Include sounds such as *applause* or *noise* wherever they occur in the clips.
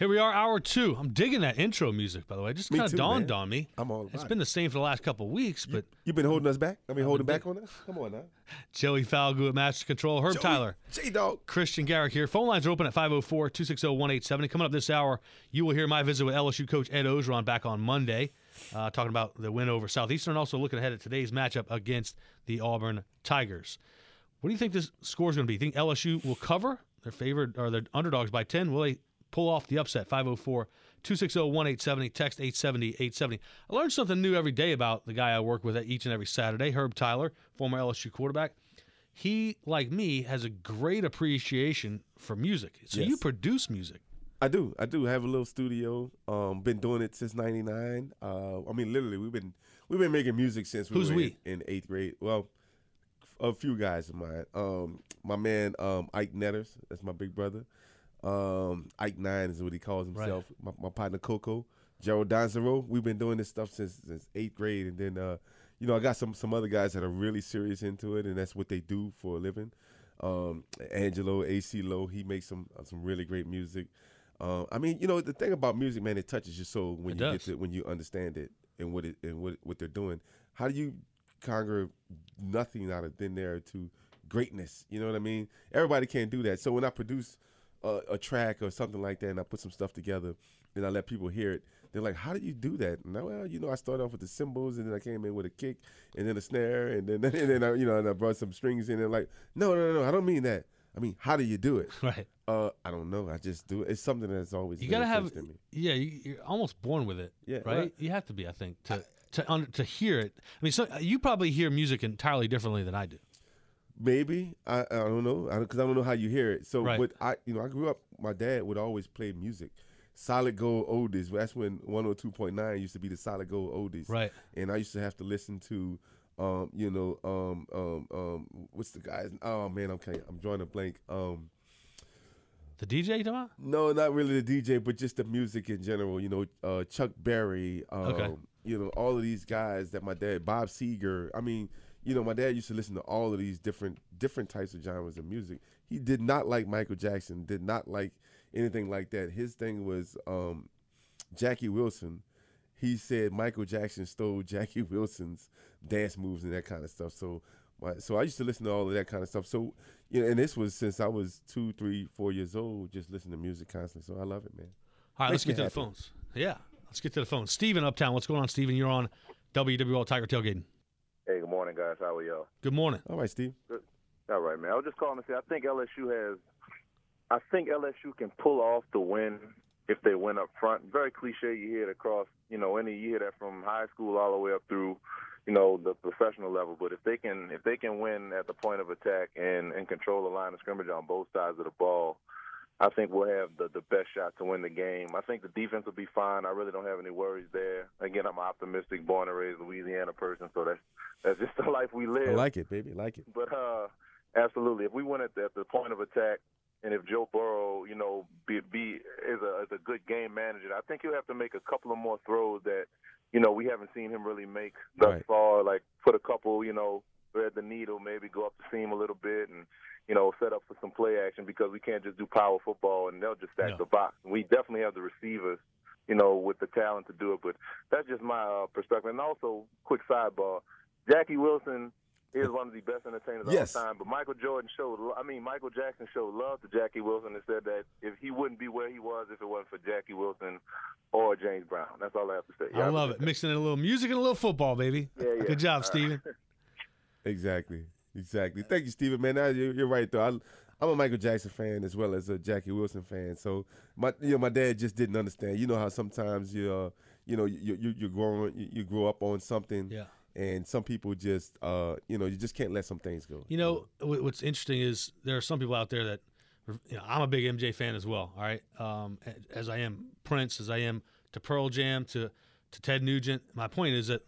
Here we are, hour two. I'm digging that intro music, by the way. It just kind of dawned man. on me. I'm all It's been it. the same for the last couple of weeks, but you've been holding us back? I mean, holding been back on us? Come on now. *laughs* Joey Falgu at Master Control, Herb Tyler, J Dog. Christian Garrick here. Phone lines are open at 504 260 1870. Coming up this hour, you will hear my visit with LSU coach Ed Orgeron back on Monday, uh, talking about the win over Southeastern, also looking ahead at today's matchup against the Auburn Tigers. What do you think this score is going to be? Think LSU will cover? They're favored or they're underdogs by 10. Will they pull off the upset? 504 260 1870. Text 870 870. I learned something new every day about the guy I work with at each and every Saturday, Herb Tyler, former LSU quarterback. He, like me, has a great appreciation for music. So you produce music. I do. I do have a little studio. Um, been doing it since '99. Uh, I mean, literally, we've been we've been making music since we Who's were we? In, in eighth grade. Well, a few guys of mine. Um, my man um, Ike Netters. That's my big brother. Um, Ike Nine is what he calls himself. My, my partner Coco, Gerald Donzero. We've been doing this stuff since since eighth grade, and then uh, you know I got some some other guys that are really serious into it, and that's what they do for a living. Um, Angelo AC Low, he makes some uh, some really great music. Uh, I mean, you know, the thing about music, man, it touches your soul when It you does. get to when you understand it and what it and what what they're doing. How do you conquer nothing out of thin there to greatness? You know what I mean? Everybody can't do that. So when I produce a, a track or something like that, and I put some stuff together, and I let people hear it, they're like, "How do you do that?" And I, well, you know, I started off with the cymbals, and then I came in with a kick, and then a snare, and then *laughs* and then I, you know, and I brought some strings in. And like, no, no, no, no, I don't mean that. I mean, how do you do it? *laughs* Right. Uh, I don't know. I just do it. It's something that's always You got to have, yeah, you, you're almost born with it. Yeah, Right? right. You have to be, I think, to. To, un, to hear it, I mean, so you probably hear music entirely differently than I do. Maybe I, I don't know because I, don't know how you hear it. So, Right. but I, you know, I grew up. My dad would always play music, solid gold oldies. That's when one hundred two point nine used to be the solid gold oldies. Right. And I used to have to listen to, um, you know, um, um, um, what's the guy's? Oh man, I'm kind I'm drawing a blank. Um, The DJ you talking no, not really the DJ, but just the music in general. You know, uh, Chuck Berry. Um, Okay. You know, all of these guys that my dad, Bob Seger. I mean, you know, my dad used to listen to all of these different different types of genres of music. He did not like Michael Jackson. Did not like anything like that. His thing was um, Jackie Wilson. He said Michael Jackson stole *laughs* Jackie Wilson's dance moves and that kind of stuff. So, my, so I used to listen to all of that kind of stuff. So, you know, and this was since I was two, three, four years old, just listening to music constantly. So I love it, man. All right, let's get to the phones. Yeah, let's get to the phone. Steven Uptown, what's going on, Steven? You're on WWL Tiger Tailgating. Hey, good morning, guys. How are y'all? Good morning. All right, Steve. All right, man. I was just calling to say I think LSU has, I think LSU can pull off the win if they win up front. Very cliche. You hear it across, you know, any you hear that from high school all the way up through, you know, the professional level. But if they can, if they can win at the point of attack and and control the line of scrimmage on both sides of the ball. I think we'll have the, the best shot to win the game. I think the defense will be fine. I really don't have any worries there. Again, I'm an optimistic, born and raised Louisiana person, so that's that's just *laughs* the life we live. I like it, baby. Like it. But uh, absolutely, if we win at the, at the point of attack, and if Joe Burrow, you know, be, be is a is a good game manager, I think he'll have to make a couple of more throws that, you know, we haven't seen him really make thus Right. far. Like put a couple, you know, thread the needle, maybe go up the seam a little bit, and you know, set up for some play action because we can't just do power football and they'll just stack No. the box. We definitely have the receivers. You know, with the talent to do it, but that's just my uh, perspective. And also, quick sidebar: Jackie Wilson is one of the best entertainers Yes. of all time. But Michael Jordan showed, I mean, Michael Jackson showed love to Jackie Wilson and said that if he wouldn't be where he was if it wasn't for Jackie Wilson or James Brown. That's all I have to say. I Y'all love it. day. Mixing in a little music and a little football, baby. Yeah, yeah. Good job. Steven. *laughs* Exactly. Exactly. Thank you, Steven. Man, now you're, you're right though. I, I'm a Michael Jackson fan as well as a Jackie Wilson fan. So my, you know, my dad just didn't understand. You know how sometimes you, uh, you know, you you you growing, you, you grow up on something, Yeah. and some people just, uh, you know, you just can't let some things go. You know, what's interesting is there are some people out there that you know, I'm a big MJ fan as well. All right, um, as I am Prince, as I am to Pearl Jam, to to Ted Nugent. My point is that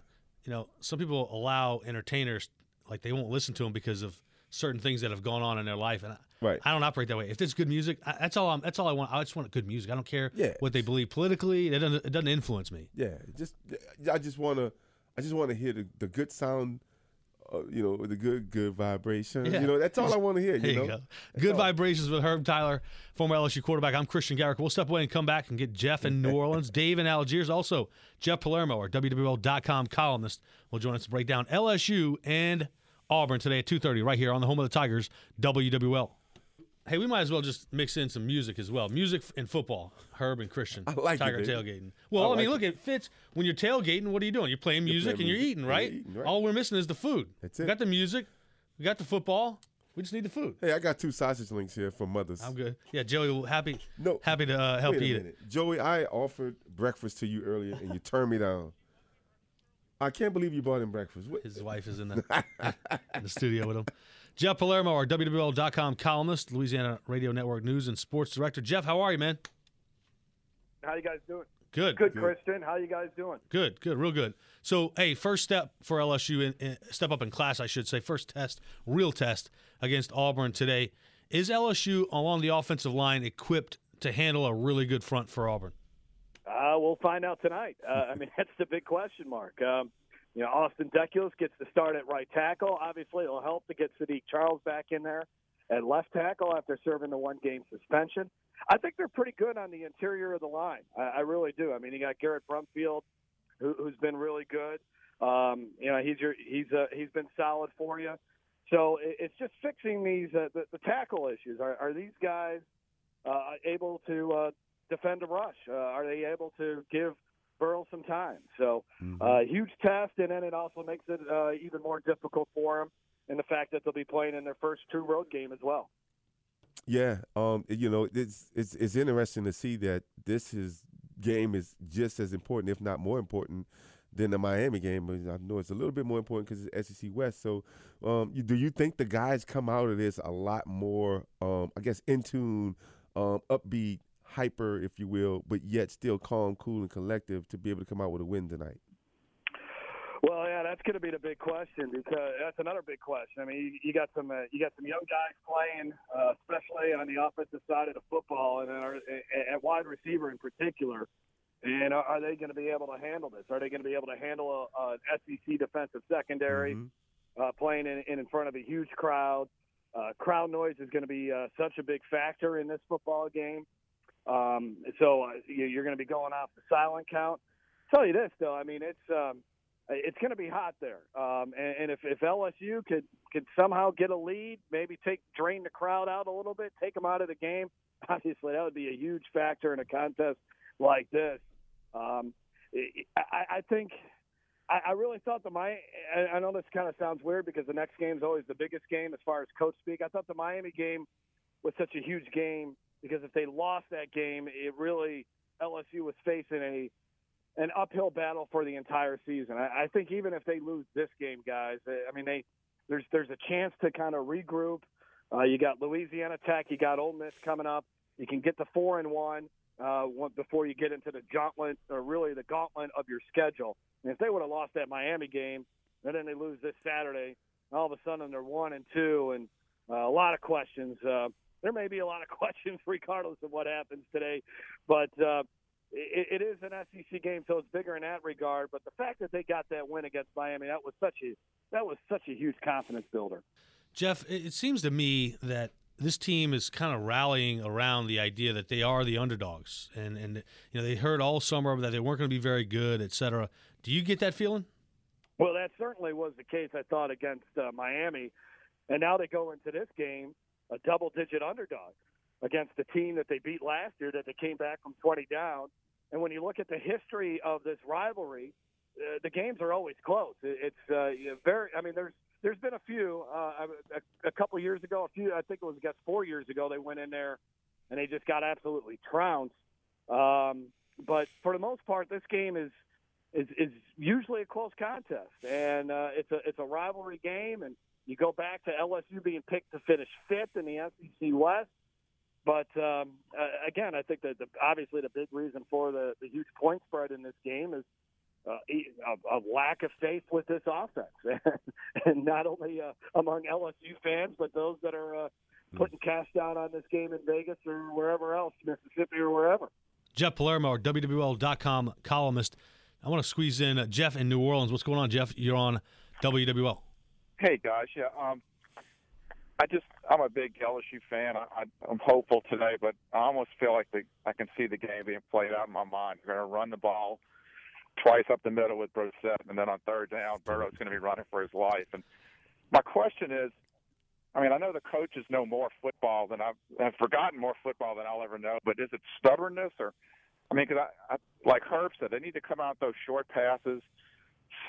you know some people allow entertainers like they won't listen to them because of certain things that have gone on in their life, and I, Right. I don't operate that way. If it's good music, I, that's all. I'm, that's all I want. I just want good music. I don't care Yeah. what they believe politically. It doesn't. It doesn't influence me. Yeah, just I just want to I just want to hear the, the good sound, uh, you know, with the good good vibration. Yeah. You know, that's all I want to hear. *laughs* There You you know, go. Good all. vibrations with Herb Tyler, former LSU quarterback. I'm Christian Garrick. We'll step away and come back and get Jeff in New *laughs* Orleans, Dave in Algiers. Also, Jeff Palermo, our WWL.com columnist, will join us to break down LSU and Auburn today at 2.30 right here on the home of the Tigers, WWL. Hey, we might as well just mix in some music as well. Music and football. Herb and Christian. *laughs* I like Tiger baby. tailgating. Well, I, I mean, look, it fits. When you're tailgating, what are you doing? You're playing music playing and you're eating, right? you're eating, right. All we're missing is the food. That's it. We got the music. We got the football. We just need the food. Hey, I got two sausage links here for mothers. I'm good. Yeah, Joey, happy No, happy to uh, help you eat it. Joey. I offered breakfast to you earlier, and you *laughs* turned me down. I can't believe you bought him breakfast. What? His wife is in the *laughs* in the studio with him. Jeff Palermo, our WWL.com columnist, Louisiana Radio Network News and Sports Director. Jeff, how are you, man? How you guys doing? Good. Good, Kristen. How you guys doing? Good, good, real good. So, hey, first step for LSU, in, in, step up in class, I should say. First test, real test against Auburn today. Is LSU along the offensive line equipped to handle a really good front for Auburn? Uh, we'll find out tonight. Uh, I mean, *laughs* that's the big question mark. Um, you know, Austin Deculus gets to start at right tackle. Obviously, it'll help to get Saahdiq Charles back in there at left tackle after serving the one-game suspension. I think they're pretty good on the interior of the line. I, I really do. I mean, you got Garrett Brumfield, who, who's been really good. Um, you know, he's your he's uh, he's been solid for you. So it, it's just fixing these uh, the, the tackle issues. Are, are these guys uh, able to uh, defend a rush? Uh, are they able to give Burrow some time? So uh, huge test, and then it also makes it uh, even more difficult for them in the fact that they'll be playing in their first true road game as well. Yeah, um, you know, it's it's it's interesting to see that this is game is just as important, if not more important, than the Miami game. But I know it's a little bit more important because it's SEC West. So, um, you, do you think the guys come out of this a lot more, um, I guess, in tune, um, upbeat, hyper, if you will, but yet still calm, cool, and collective to be able to come out with a win tonight? Well, yeah, that's going to be the big question because that's another big question. I mean, you, you got some uh, you got some young guys playing, uh, especially on the offensive side of the football, and are, at wide receiver in particular. And are, are they going to be able to handle this? Are they going to be able to handle a, an SEC defensive secondary Mhm. uh, playing in, in front of a huge crowd? Uh, crowd noise is going to be uh, such a big factor in this football game. Um, so uh, you- you're going to be going off the silent count. tell you this though, I mean it's um, it's going to be hot there, um, and, and if, if LSU could could somehow get a lead, maybe take drain the crowd out a little bit, take them out of the game. *laughs* Obviously, that would be a huge factor in a contest like this. Um, I, I think I, I really thought the Miami. I know this kind of sounds weird because the next game is always the biggest game as far as coach speak. I thought the Miami game was such a huge game because if they lost that game, it really LSU was facing a an uphill battle for the entire season. I, I think even if they lose this game, guys, I mean they there's there's a chance to kind of regroup. Uh, you got Louisiana Tech, you got Ole Miss coming up. You can get the four and one uh, before you get into the gauntlet, or really the gauntlet of your schedule. And if they would have lost that Miami game, and then they lose this Saturday, all of a sudden they're one and two, and uh, a lot of questions. Uh, there may be a lot of *laughs* questions regardless of what happens today, but uh, it, it is an SEC game, so it's bigger in that regard. But the fact that they got that win against Miami, that was such a that was such a huge confidence builder. Jeff, it seems to me that this team is kind of rallying around the idea that they are the underdogs, and and you know they heard all summer that they weren't going to be very good, et cetera. Do you get that feeling? Well, that certainly was the case, I thought, against uh, Miami. And now they go into this game a double digit underdog against the team that they beat last year, that they came back from 20 down. And when you look at the history of this rivalry, uh, the games are always close. It's uh, very, I mean, there's there's been a few, uh, a, a couple years ago, a few, I think it was, I guess, four years ago, they went in there and they just got absolutely trounced. Um, but for the most part, this game is is, is usually a close contest, and uh, it's a it's a rivalry game. And you go back to LSU being picked to finish fifth in the SEC West. but um, again, I think that the, obviously the big reason for the, the huge point spread in this game is uh, a, a lack of faith with this offense, *laughs* and not only uh, among LSU fans, but those that are uh, putting cash down on this game in Vegas or wherever else, Mississippi or wherever. Jeff Palermo, WWL.com columnist. I want to squeeze in Jeff in New Orleans. What's going on, Jeff? You're on WWL. Hey guys, yeah. Um, I just I'm a big LSU fan. I, I'm hopeful today, but I almost feel like the I can see the game being played out in my mind. We're going to run the ball twice up the middle with Brossette, and then on third down, Burrow's going to be running for his life. And my question is, I mean, I know the coaches know more football than I've, I've forgotten more football than I'll ever know. But is it stubbornness, or I mean, because I, I like Herb said, they need to come out those short passes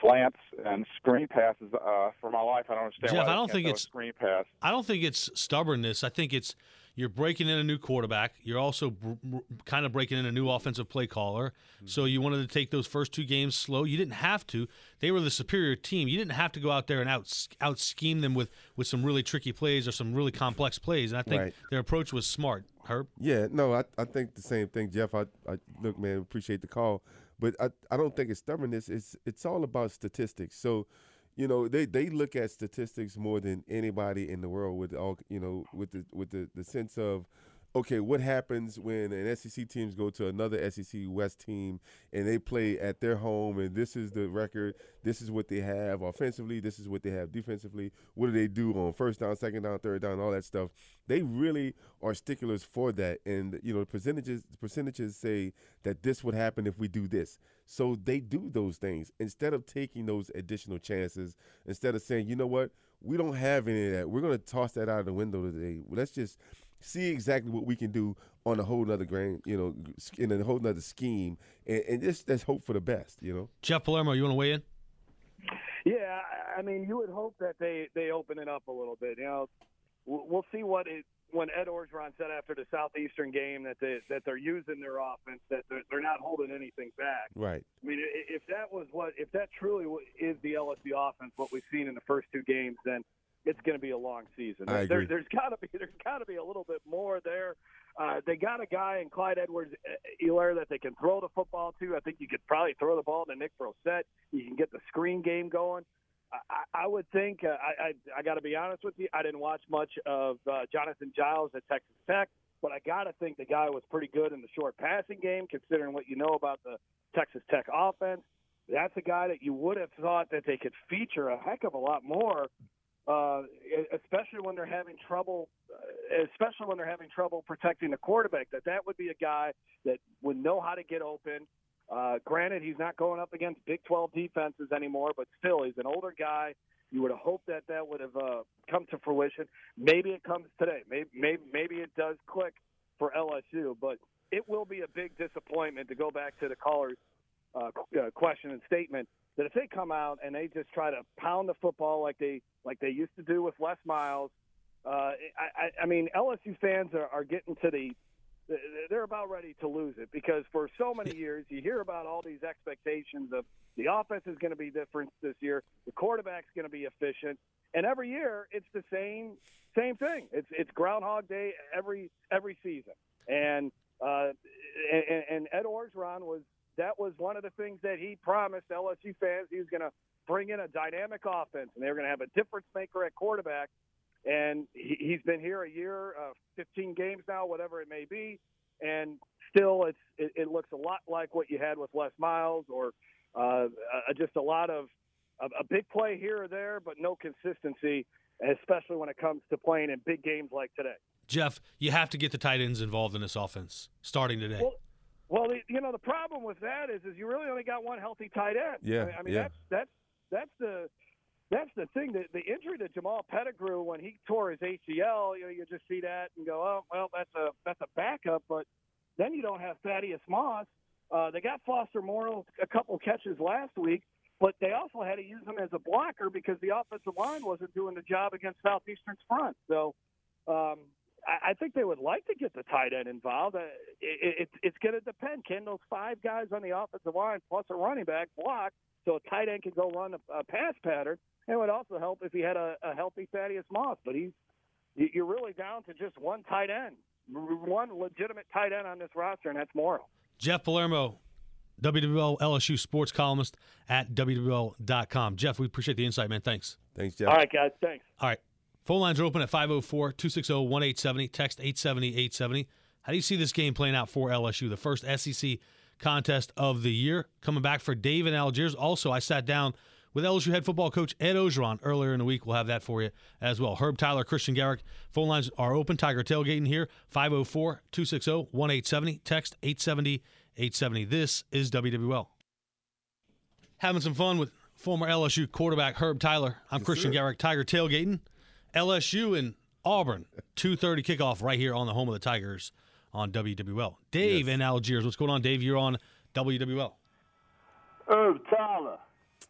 slants and screen passes uh, for my life. I don't understand. Jeff, I don't think it's screen pass. I don't think it's stubbornness. I think it's you're breaking in a new quarterback. You're also br- br- kind of breaking in a new offensive play caller. Mm-hmm. So you wanted to take those first two games slow. You didn't have to. They were the superior team. You didn't have to go out there and out out scheme them with with some really tricky plays or some really complex plays. And I think right. their approach was smart. Herb. Yeah, no, I, I think the same thing, Jeff. I, I look, man, appreciate the call. But I, I don't think it's stubbornness. It's it's all about statistics. So, you know, they, they look at statistics more than anybody in the world with all you know, with the with the, the sense of okay, what happens when an SEC teams go to another SEC West team and they play at their home and this is the record, this is what they have offensively, this is what they have defensively. What do they do on first down, second down, third down, all that stuff? They really are sticklers for that, and you know the percentages percentages say that this would happen if we do this. So they do those things instead of taking those additional chances. Instead of saying, you know what, we don't have any of that. We're going to toss that out of the window today. Let's just see exactly what we can do on a whole nother grain, you know, in a whole nother scheme, and, and just let's hope for the best, you know. Jeff Palermo, you want to weigh in? Yeah, I mean, you would hope that they they open it up a little bit. You know, we'll see what it when Ed Orgeron said after the Southeastern game that they that they're using their offense, that they're, they're not holding anything back. Right. I mean, if that was what, if that truly is the LSU offense, what we've seen in the first two games, then it's going to be a long season. I there, there's got to be there's got to be a little bit more there. Uh, they got a guy in Clyde Edwards Helaire that they can throw the football to. I think you could probably throw the ball to Nick Brossette. You can get the screen game going. I, I would think uh, I, I, I got to be honest with you. I didn't watch much of uh, Jonathan Giles at Texas Tech, but I got to think the guy was pretty good in the short passing game, considering what you know about the Texas Tech offense. That's a guy that you would have thought that they could feature a heck of a lot more uh, especially when they're having trouble, uh, especially when they're having trouble protecting the quarterback. That that would be a guy that would know how to get open. Uh, granted, he's not going up against Big 12 defenses anymore, but still, he's an older guy. You would have hoped that that would have uh, come to fruition. Maybe it comes today. Maybe, maybe maybe it does click for LSU, but it will be a big disappointment to go back to the caller's uh, uh question and statement that if they come out and they just try to pound the football like they like they used to do with Les Miles, uh, I, I mean LSU fans are, are getting to the they're about ready to lose it because for so many years you hear about all these expectations of the offense is going to be different this year, the quarterback's going to be efficient, and every year it's the same same thing. It's it's Groundhog Day every every season, and uh, and, and Ed Orgeron was that was one of the things that he promised LSU fans. He was going to bring in a dynamic offense, and they were going to have a difference maker at quarterback. And he, has been here a year, uh, 15 games now, whatever it may be, and still, it's it, it looks a lot like what you had with Les Miles, or uh, uh, just a lot of a, a big play here or there, but no consistency, especially when it comes to playing in big games like today. Jeff, you have to get the tight ends involved in this offense starting today. Well, well, the, you know the problem with that is, is you really only got one healthy tight end. Yeah, I mean, yeah. that's that's that's the that's the thing. The, the injury to Jamal Pettigrew when he tore his ACL, you know, you just see that and go, oh, well, that's a that's a backup. But then you don't have Thaddeus Moss. Uh, they got Foster Moreau a couple catches last week, but they also had to use him as a blocker because the offensive line wasn't doing the job against Southeastern's front. So um, I think they would like to get the tight end involved. Uh, it, it, it's going to depend. Can those five guys on the offensive line plus a running back block so a tight end can go run a, a pass pattern? It would also help if he had a, a healthy Thaddeus Moss, but he's you're really down to just one tight end. one legitimate tight end on this roster, and that's Moreau. Jeff Palermo, WWL LSU sports columnist at WWL.com. Jeff, we appreciate the insight, man. Thanks. Thanks, Jeff. All right, guys. Thanks. All right. Phone lines are open at 504 260 1870. Text 870 870. How do you see this game playing out for LSU? The first SEC contest of the year. Coming back for Dave and Algiers. Also, I sat down with LSU head football coach Ed Orgeron earlier in the week. We'll have that for you as well. Herb Tyler, Christian Garrick. Phone lines are open. Tiger tailgating here 504 260 1870. Text 870 870. This is WWL. Having some fun with former LSU quarterback Herb Tyler. I'm Yes, Christian sir. Garrick, Tiger tailgating. LSU and Auburn, 2:30 kickoff right here on the home of the Tigers on WWL. Dave Yes. in Algiers, what's going on, Dave? You're on WWL. Herb Tyler,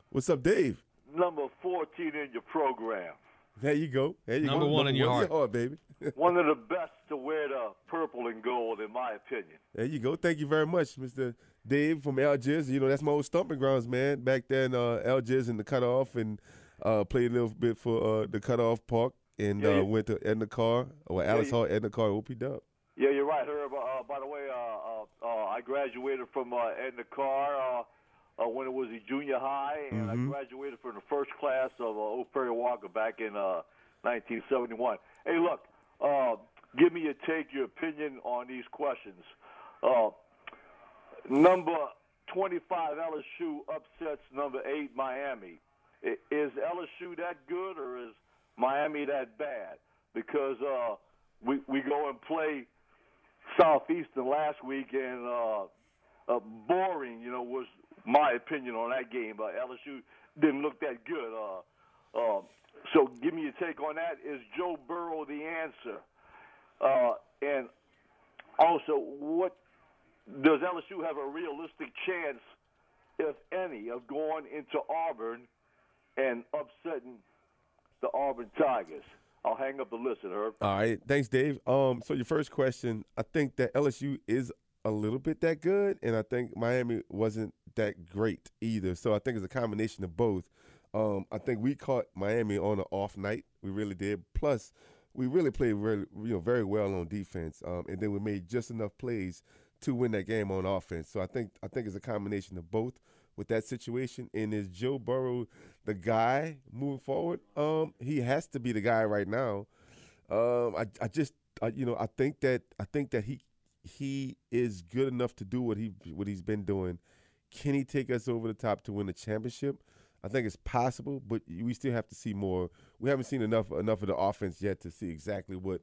What's up, Dave? number 14 in your program. There you go. There you Number go. one in your one's heart. baby. *laughs* One of the best to wear the purple and gold, in my opinion. There you go. Thank you very much, Mr. Dave from Algiers. You know, that's my old stomping grounds, man. Back then, uh, Algiers in the cutoff and uh, played a little bit for uh, the cutoff park and Yeah, uh, went to Edna Carr, or Alice you- Hall, Edna Carr, OP Dub. Yeah, you're right, Herb. Uh, by the way, uh, uh, uh, I graduated from uh, Edna Carr uh, uh, when it was a junior high, and I graduated from the first class of uh, O. Perry Walker back in uh, 1971. Hey, look, uh, give me your take, your opinion on these questions. Uh, number 25 LSU upsets number 8 Miami. Is LSU that good or is Miami that bad? Because uh, we we go and play Southeastern last week and uh, uh, boring. You know was my opinion on that game. But LSU didn't look that good. Uh, uh, so give me your take on that. Is Joe Burrow the answer? Uh, and also, what does LSU have a realistic chance, if any, of going into Auburn and upsetting the Auburn Tigers? I'll hang up the listen, Herb. All right, thanks, Dave. Um, so your first question, I think that LSU is a little bit that good, and I think Miami wasn't that great either. So I think it's a combination of both. Um, I think we caught Miami on an off night. We really did. Plus, we really played really, you know, very well on defense, um, and then we made just enough plays to win that game on offense. So I think I think it's a combination of both with that situation. And is Joe Burrow the guy moving forward? Um, he has to be the guy right now. Um, I, I just, I, you know, I think that I think that he he is good enough to do what he what he's been doing. Can he take us over the top to win the championship? I think it's possible, but we still have to see more. We haven't seen enough enough of the offense yet to see exactly what,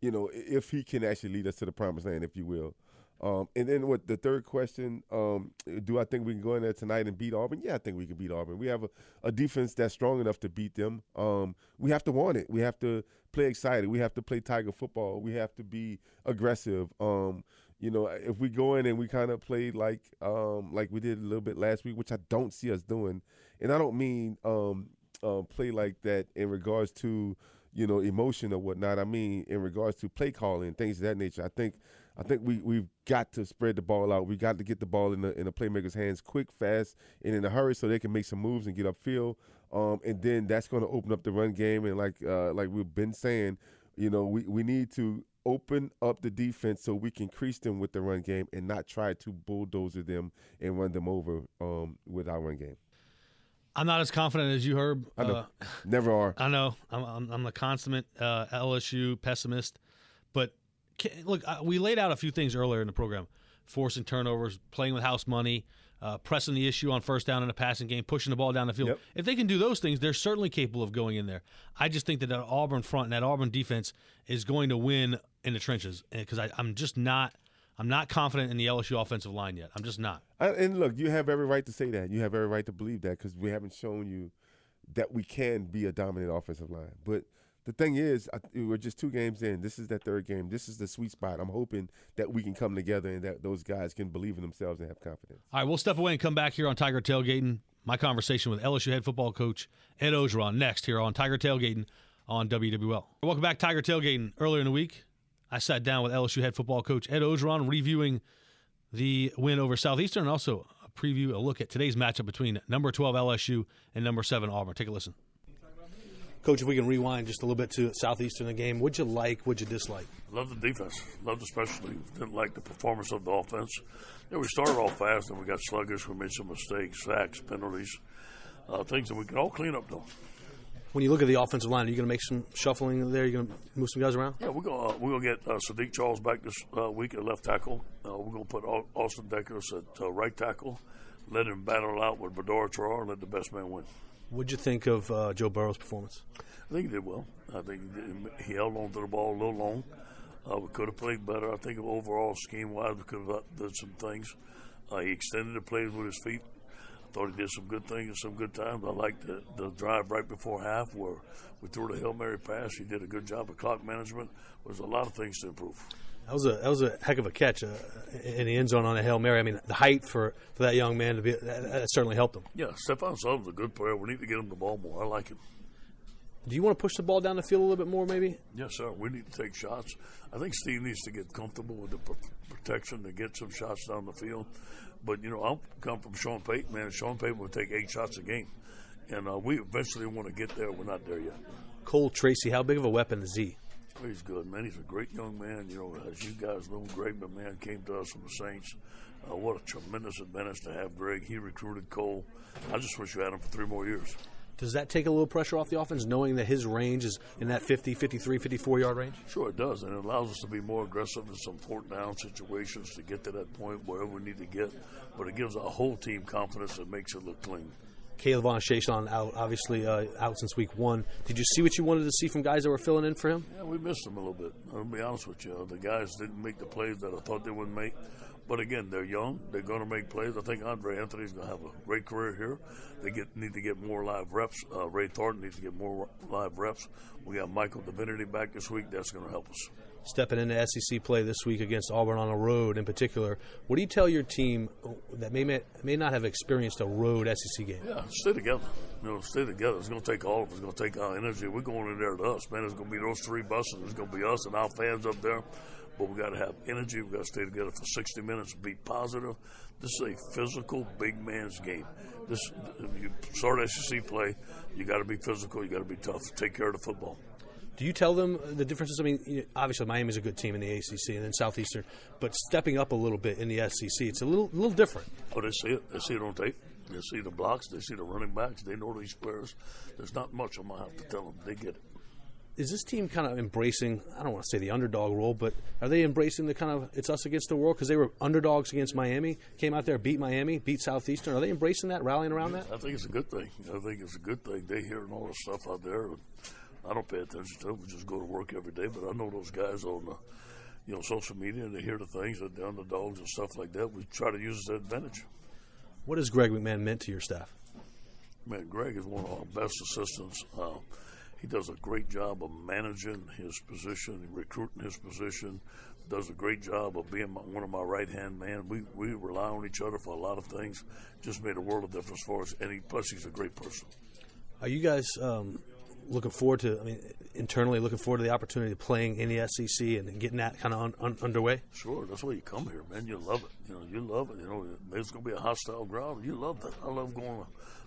you know, if he can actually lead us to the promised land, if you will. Um, and then what the third question? Um, do I think we can go in there tonight and beat Auburn? Yeah, I think we can beat Auburn. We have a, a defense that's strong enough to beat them. Um, we have to want it. We have to play excited. We have to play Tiger football. We have to be aggressive. Um, you know, if we go in and we kind of play like um, like we did a little bit last week, which I don't see us doing, and I don't mean um, um, play like that in regards to you know emotion or whatnot. I mean in regards to play calling things of that nature. I think I think we we've got to spread the ball out. We got to get the ball in the in the playmakers' hands quick, fast, and in a hurry, so they can make some moves and get upfield. Um, and then that's going to open up the run game. And like uh, like we've been saying, you know, we, we need to open up the defense so we can crease them with the run game and not try to bulldozer them and run them over um, with our run game. I'm not as confident as you, Herb. I know. Uh, Never are. I know. I'm, I'm, I'm the consummate uh, LSU pessimist. But look, uh, we laid out a few things earlier in the program forcing turnovers, playing with house money, uh, pressing the issue on first down in a passing game, pushing the ball down the field. Yep. If they can do those things, they're certainly capable of going in there. I just think that that Auburn front and that Auburn defense is going to win in the trenches because I'm just not. I'm not confident in the LSU offensive line yet. I'm just not. And look, you have every right to say that. You have every right to believe that because we haven't shown you that we can be a dominant offensive line. But the thing is, I, we're just two games in. This is that third game. This is the sweet spot. I'm hoping that we can come together and that those guys can believe in themselves and have confidence. All right, we'll step away and come back here on Tiger Tailgating. My conversation with LSU head football coach Ed Orgeron next here on Tiger Tailgating on WWL. Welcome back, Tiger Tailgating. Earlier in the week, I sat down with LSU head football coach Ed Orgeron, reviewing the win over Southeastern and also a preview, a look at today's matchup between number 12 LSU and number 7 Auburn. Take a listen. Coach, if we can rewind just a little bit to Southeastern the game, what'd you like? What'd you dislike? Love the defense. Love the special teams. Didn't like the performance of the offense. Yeah, we started off fast and we got sluggish. We made some mistakes, sacks, penalties, uh, things that we can all clean up though. When you look at the offensive line, are you going to make some shuffling there? Are you going to move some guys around? Yeah, we're gonna uh, we're gonna get uh, Saahdiq Charles back this uh, week at left tackle. Uh, we're gonna put Austin Deculus at uh, right tackle. Let him battle out with Badara Traore and let the best man win. What'd you think of uh, Joe Burrow's performance? I think he did well. I think he held on to the ball a little long. we could have played better. I think overall scheme wise, we could have done some things. he extended the plays with his feet I thought he did some good things and some good times. I liked the, the drive right before half where we threw the Hail Mary pass. He did a good job of clock management. There's a lot of things to improve. That was a that was a heck of a catch uh, in the end zone on a hail mary. I mean, the height for, for that young man to be that, that certainly helped him. Yeah, Stephen Sullivan's a good player. We need to get him the ball more. I like him. Do you want to push the ball down the field a little bit more, maybe? Yes, sir. We need to take shots. I think Steve needs to get comfortable with the protection to get some shots down the field. But you know, I come from Sean Payton, man. Sean Payton would take eight shots a game, and uh, we eventually want to get there. We're not there yet. Cole Tracy, how big of a weapon is he? He's good, man. He's a great young man. You know, as you guys know, Greg the man came to us from the Saints. Uh, what a tremendous advantage to have Greg. He recruited Cole. I just wish you had him for three more years. Does that take a little pressure off the offense, knowing that his range is in that 50, 53, 54 yard range? Sure, it does. And it allows us to be more aggressive in some fourth down situations to get to that point wherever we need to get. But it gives our whole team confidence and makes it look clean. K'Lavon Chaisson out, obviously uh, out since week one. Did you see what you wanted to see from guys that were filling in for him? Yeah, we missed him a little bit. I'll be honest with you. The guys didn't make the plays that I thought they would make. But again, they're young. They're going to make plays. I think Andre Anthony's going to have a great career here. They get need to get more live reps. Uh, Ray Thornton needs to get more live reps. We got Michael Divinity back this week. That's going to help us. Stepping into SEC play this week against Auburn on the road, in particular, what do you tell your team that may may not have experienced a road SEC game? Yeah, stay together. You know, stay together. It's going to take all of us. It's going to take our energy. We're going in there to us, man. It's going to be those three buses. It's going to be us and our fans up there but we got to have energy. We got to stay together for 60 minutes, be positive. This is a physical big man's game. This you start SEC play, you got to be physical. You got to be tough. Take care of the football. Do you tell them the differences? I mean, obviously Miami's a good team in the ACC and then Southeastern, but stepping up a little bit in the SEC, it's a little little different. Oh, they see it. They see it on tape. They see the blocks. They see the running backs. They know these players. There's not much I'm gonna have to tell them. They get it is this team kind of embracing? I don't want to say the underdog role, but are they embracing the kind of it's us against the world because they were underdogs against Miami, came out there, beat Miami, beat Southeastern. Are they embracing that, rallying around that? I think it's a good thing. I think it's a good thing. They hearing all the stuff out there. I don't pay attention to it. We just go to work every day. But I know those guys on the, you know, social media and they hear the things that the underdogs and stuff like that. We try to use that advantage. What has Greg McMahon meant to your staff? Man, Greg is one of our best assistants. Uh, he does a great job of managing his position, recruiting his position. Does a great job of being my, one of my right hand man. We we rely on each other for a lot of things. Just made a world of difference for us. And he, plus, he's a great person. Are you guys um, looking forward to? I mean, internally looking forward to the opportunity of playing in the SEC and getting that kind of un, un, underway. Sure, that's why you come here, man. You love it. You know, you love it. You know, it's going to be a hostile ground. You love that. I love going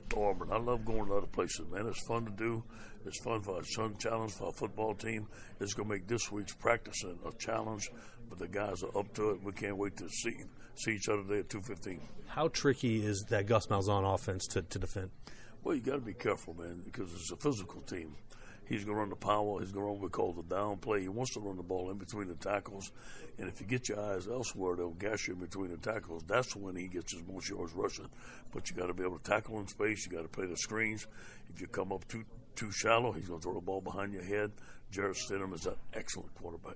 to Auburn. I love going to other places, man. It's fun to do. It's fun for our son challenge for our football team. It's going to make this week's practice a challenge, but the guys are up to it. We can't wait to see see each other there at 2:15. How tricky is that Gus Malzahn offense to, to defend? Well, you got to be careful, man, because it's a physical team. He's going to run the power. He's going to run what we call the down play. He wants to run the ball in between the tackles. And if you get your eyes elsewhere, they'll gash you in between the tackles. That's when he gets his most yards rushing. But you got to be able to tackle in space. You got to play the screens. If you come up too too shallow, he's going to throw the ball behind your head. Jarrett Stidham is an excellent quarterback.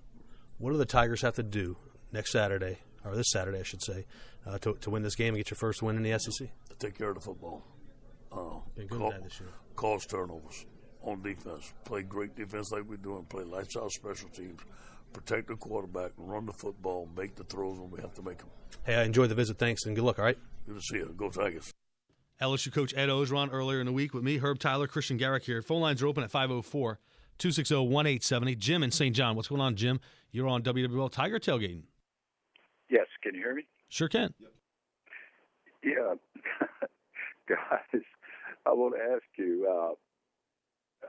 What do the Tigers have to do next Saturday, or this Saturday, I should say, uh, to, to win this game and get your first win in the SEC? To take care of the football. Uh, Been good call, this year. Cause turnovers on defense. Play great defense like we're doing. Play lights out special teams. Protect the quarterback, run the football, make the throws when we have to make them. Hey, I enjoyed the visit. Thanks, and good luck, all right? Good to see you. Go Tigers. LSU coach Ed Orgeron earlier in the week with me, Herb Tyler, Christian Garrick here. Phone lines are open at 504 260 1870. Jim in St. John. What's going on, Jim? You're on WWL Tiger Tailgating. Yes. Can you hear me? Sure can. Yeah. I want to ask you uh,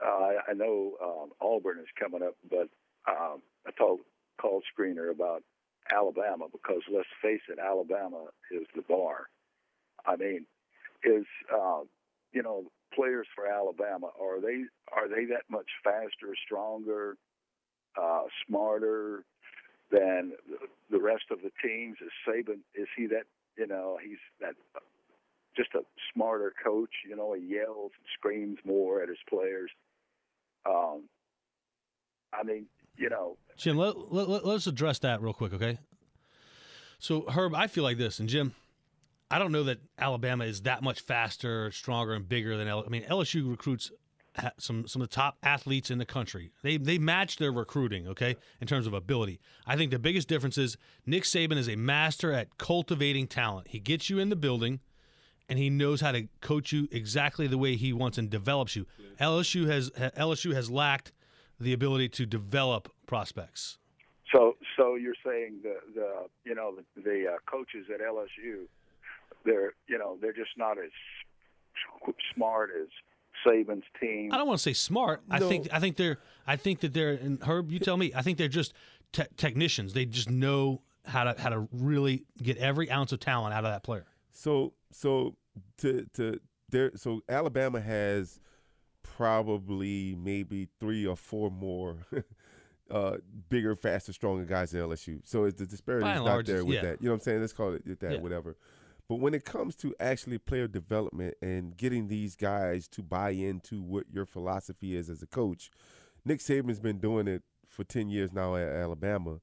uh, I know um, Auburn is coming up, but um, I told call screener about Alabama because let's face it, Alabama is the bar. I mean, is uh, you know players for Alabama are they are they that much faster, stronger, uh, smarter than the rest of the teams? Is Saban is he that you know he's that just a smarter coach? You know, he yells and screams more at his players. Um, I mean, you know, Jim, let, let, let's address that real quick, okay? So, Herb, I feel like this, and Jim, I don't know that Alabama is that much faster, stronger, and bigger than. I mean, LSU recruits some some of the top athletes in the country. They they match their recruiting, okay, in terms of ability. I think the biggest difference is Nick Saban is a master at cultivating talent. He gets you in the building, and he knows how to coach you exactly the way he wants and develops you. LSU has LSU has lacked the ability to develop prospects. So, so you're saying the the you know the, the uh, coaches at LSU, they're you know they're just not as smart as Saban's team. I don't want to say smart. No. I think I think they're I think that they're and Herb, you tell me. I think they're just te- technicians. They just know how to how to really get every ounce of talent out of that player. So so to to there so Alabama has probably maybe three or four more *laughs* uh, bigger, faster, stronger guys than LSU. So it's the disparity is not there with yeah. that. You know what I'm saying? Let's call it that, yeah. whatever. But when it comes to actually player development and getting these guys to buy into what your philosophy is as a coach, Nick Saban's been doing it for 10 years now at Alabama,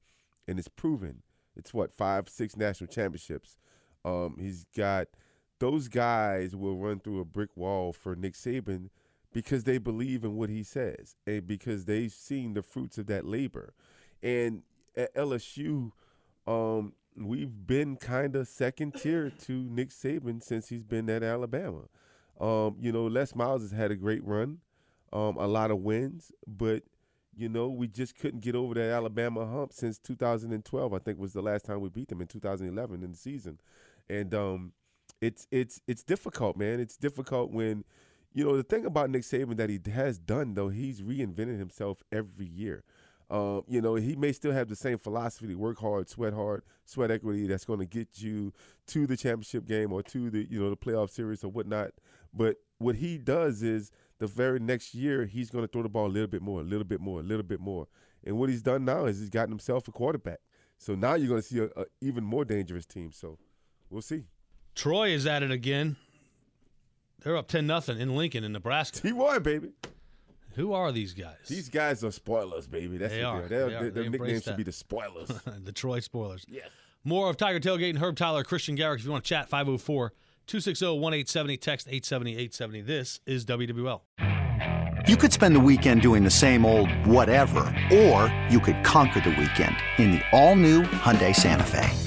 and it's proven. It's what, five, six national championships. Um, he's got those guys will run through a brick wall for Nick Saban – because they believe in what he says and because they've seen the fruits of that labor. And at LSU, um, we've been kind of second tier to Nick Saban since he's been at Alabama. Um, you know, Les Miles has had a great run, um, a lot of wins, but you know, we just couldn't get over that Alabama hump since 2012. I think was the last time we beat them in 2011 in the season, and um, it's it's it's difficult, man. It's difficult when you know, the thing about Nick Saban that he has done though, he's reinvented himself every year. Um, you know, he may still have the same philosophy: work hard, sweat hard, sweat equity. That's going to get you to the championship game or to the you know the playoff series or whatnot. But what he does is the very next year he's going to throw the ball a little bit more, a little bit more, a little bit more. And what he's done now is he's gotten himself a quarterback. So now you're going to see a, a even more dangerous team. So we'll see. Troy is at it again. They're up 10 nothing in Lincoln, in Nebraska. T1, baby. Who are these guys? These guys are spoilers, baby. That's they are. They are. Their, their nickname should be the spoilers. *laughs* the Troy spoilers. Yes. More of Tiger Tailgate and Herb Tyler, Christian Garrick. If you want to chat, 504 260 1870, text 870 870. This is WWL. You could spend the weekend doing the same old whatever, or you could conquer the weekend in the all new Hyundai Santa Fe.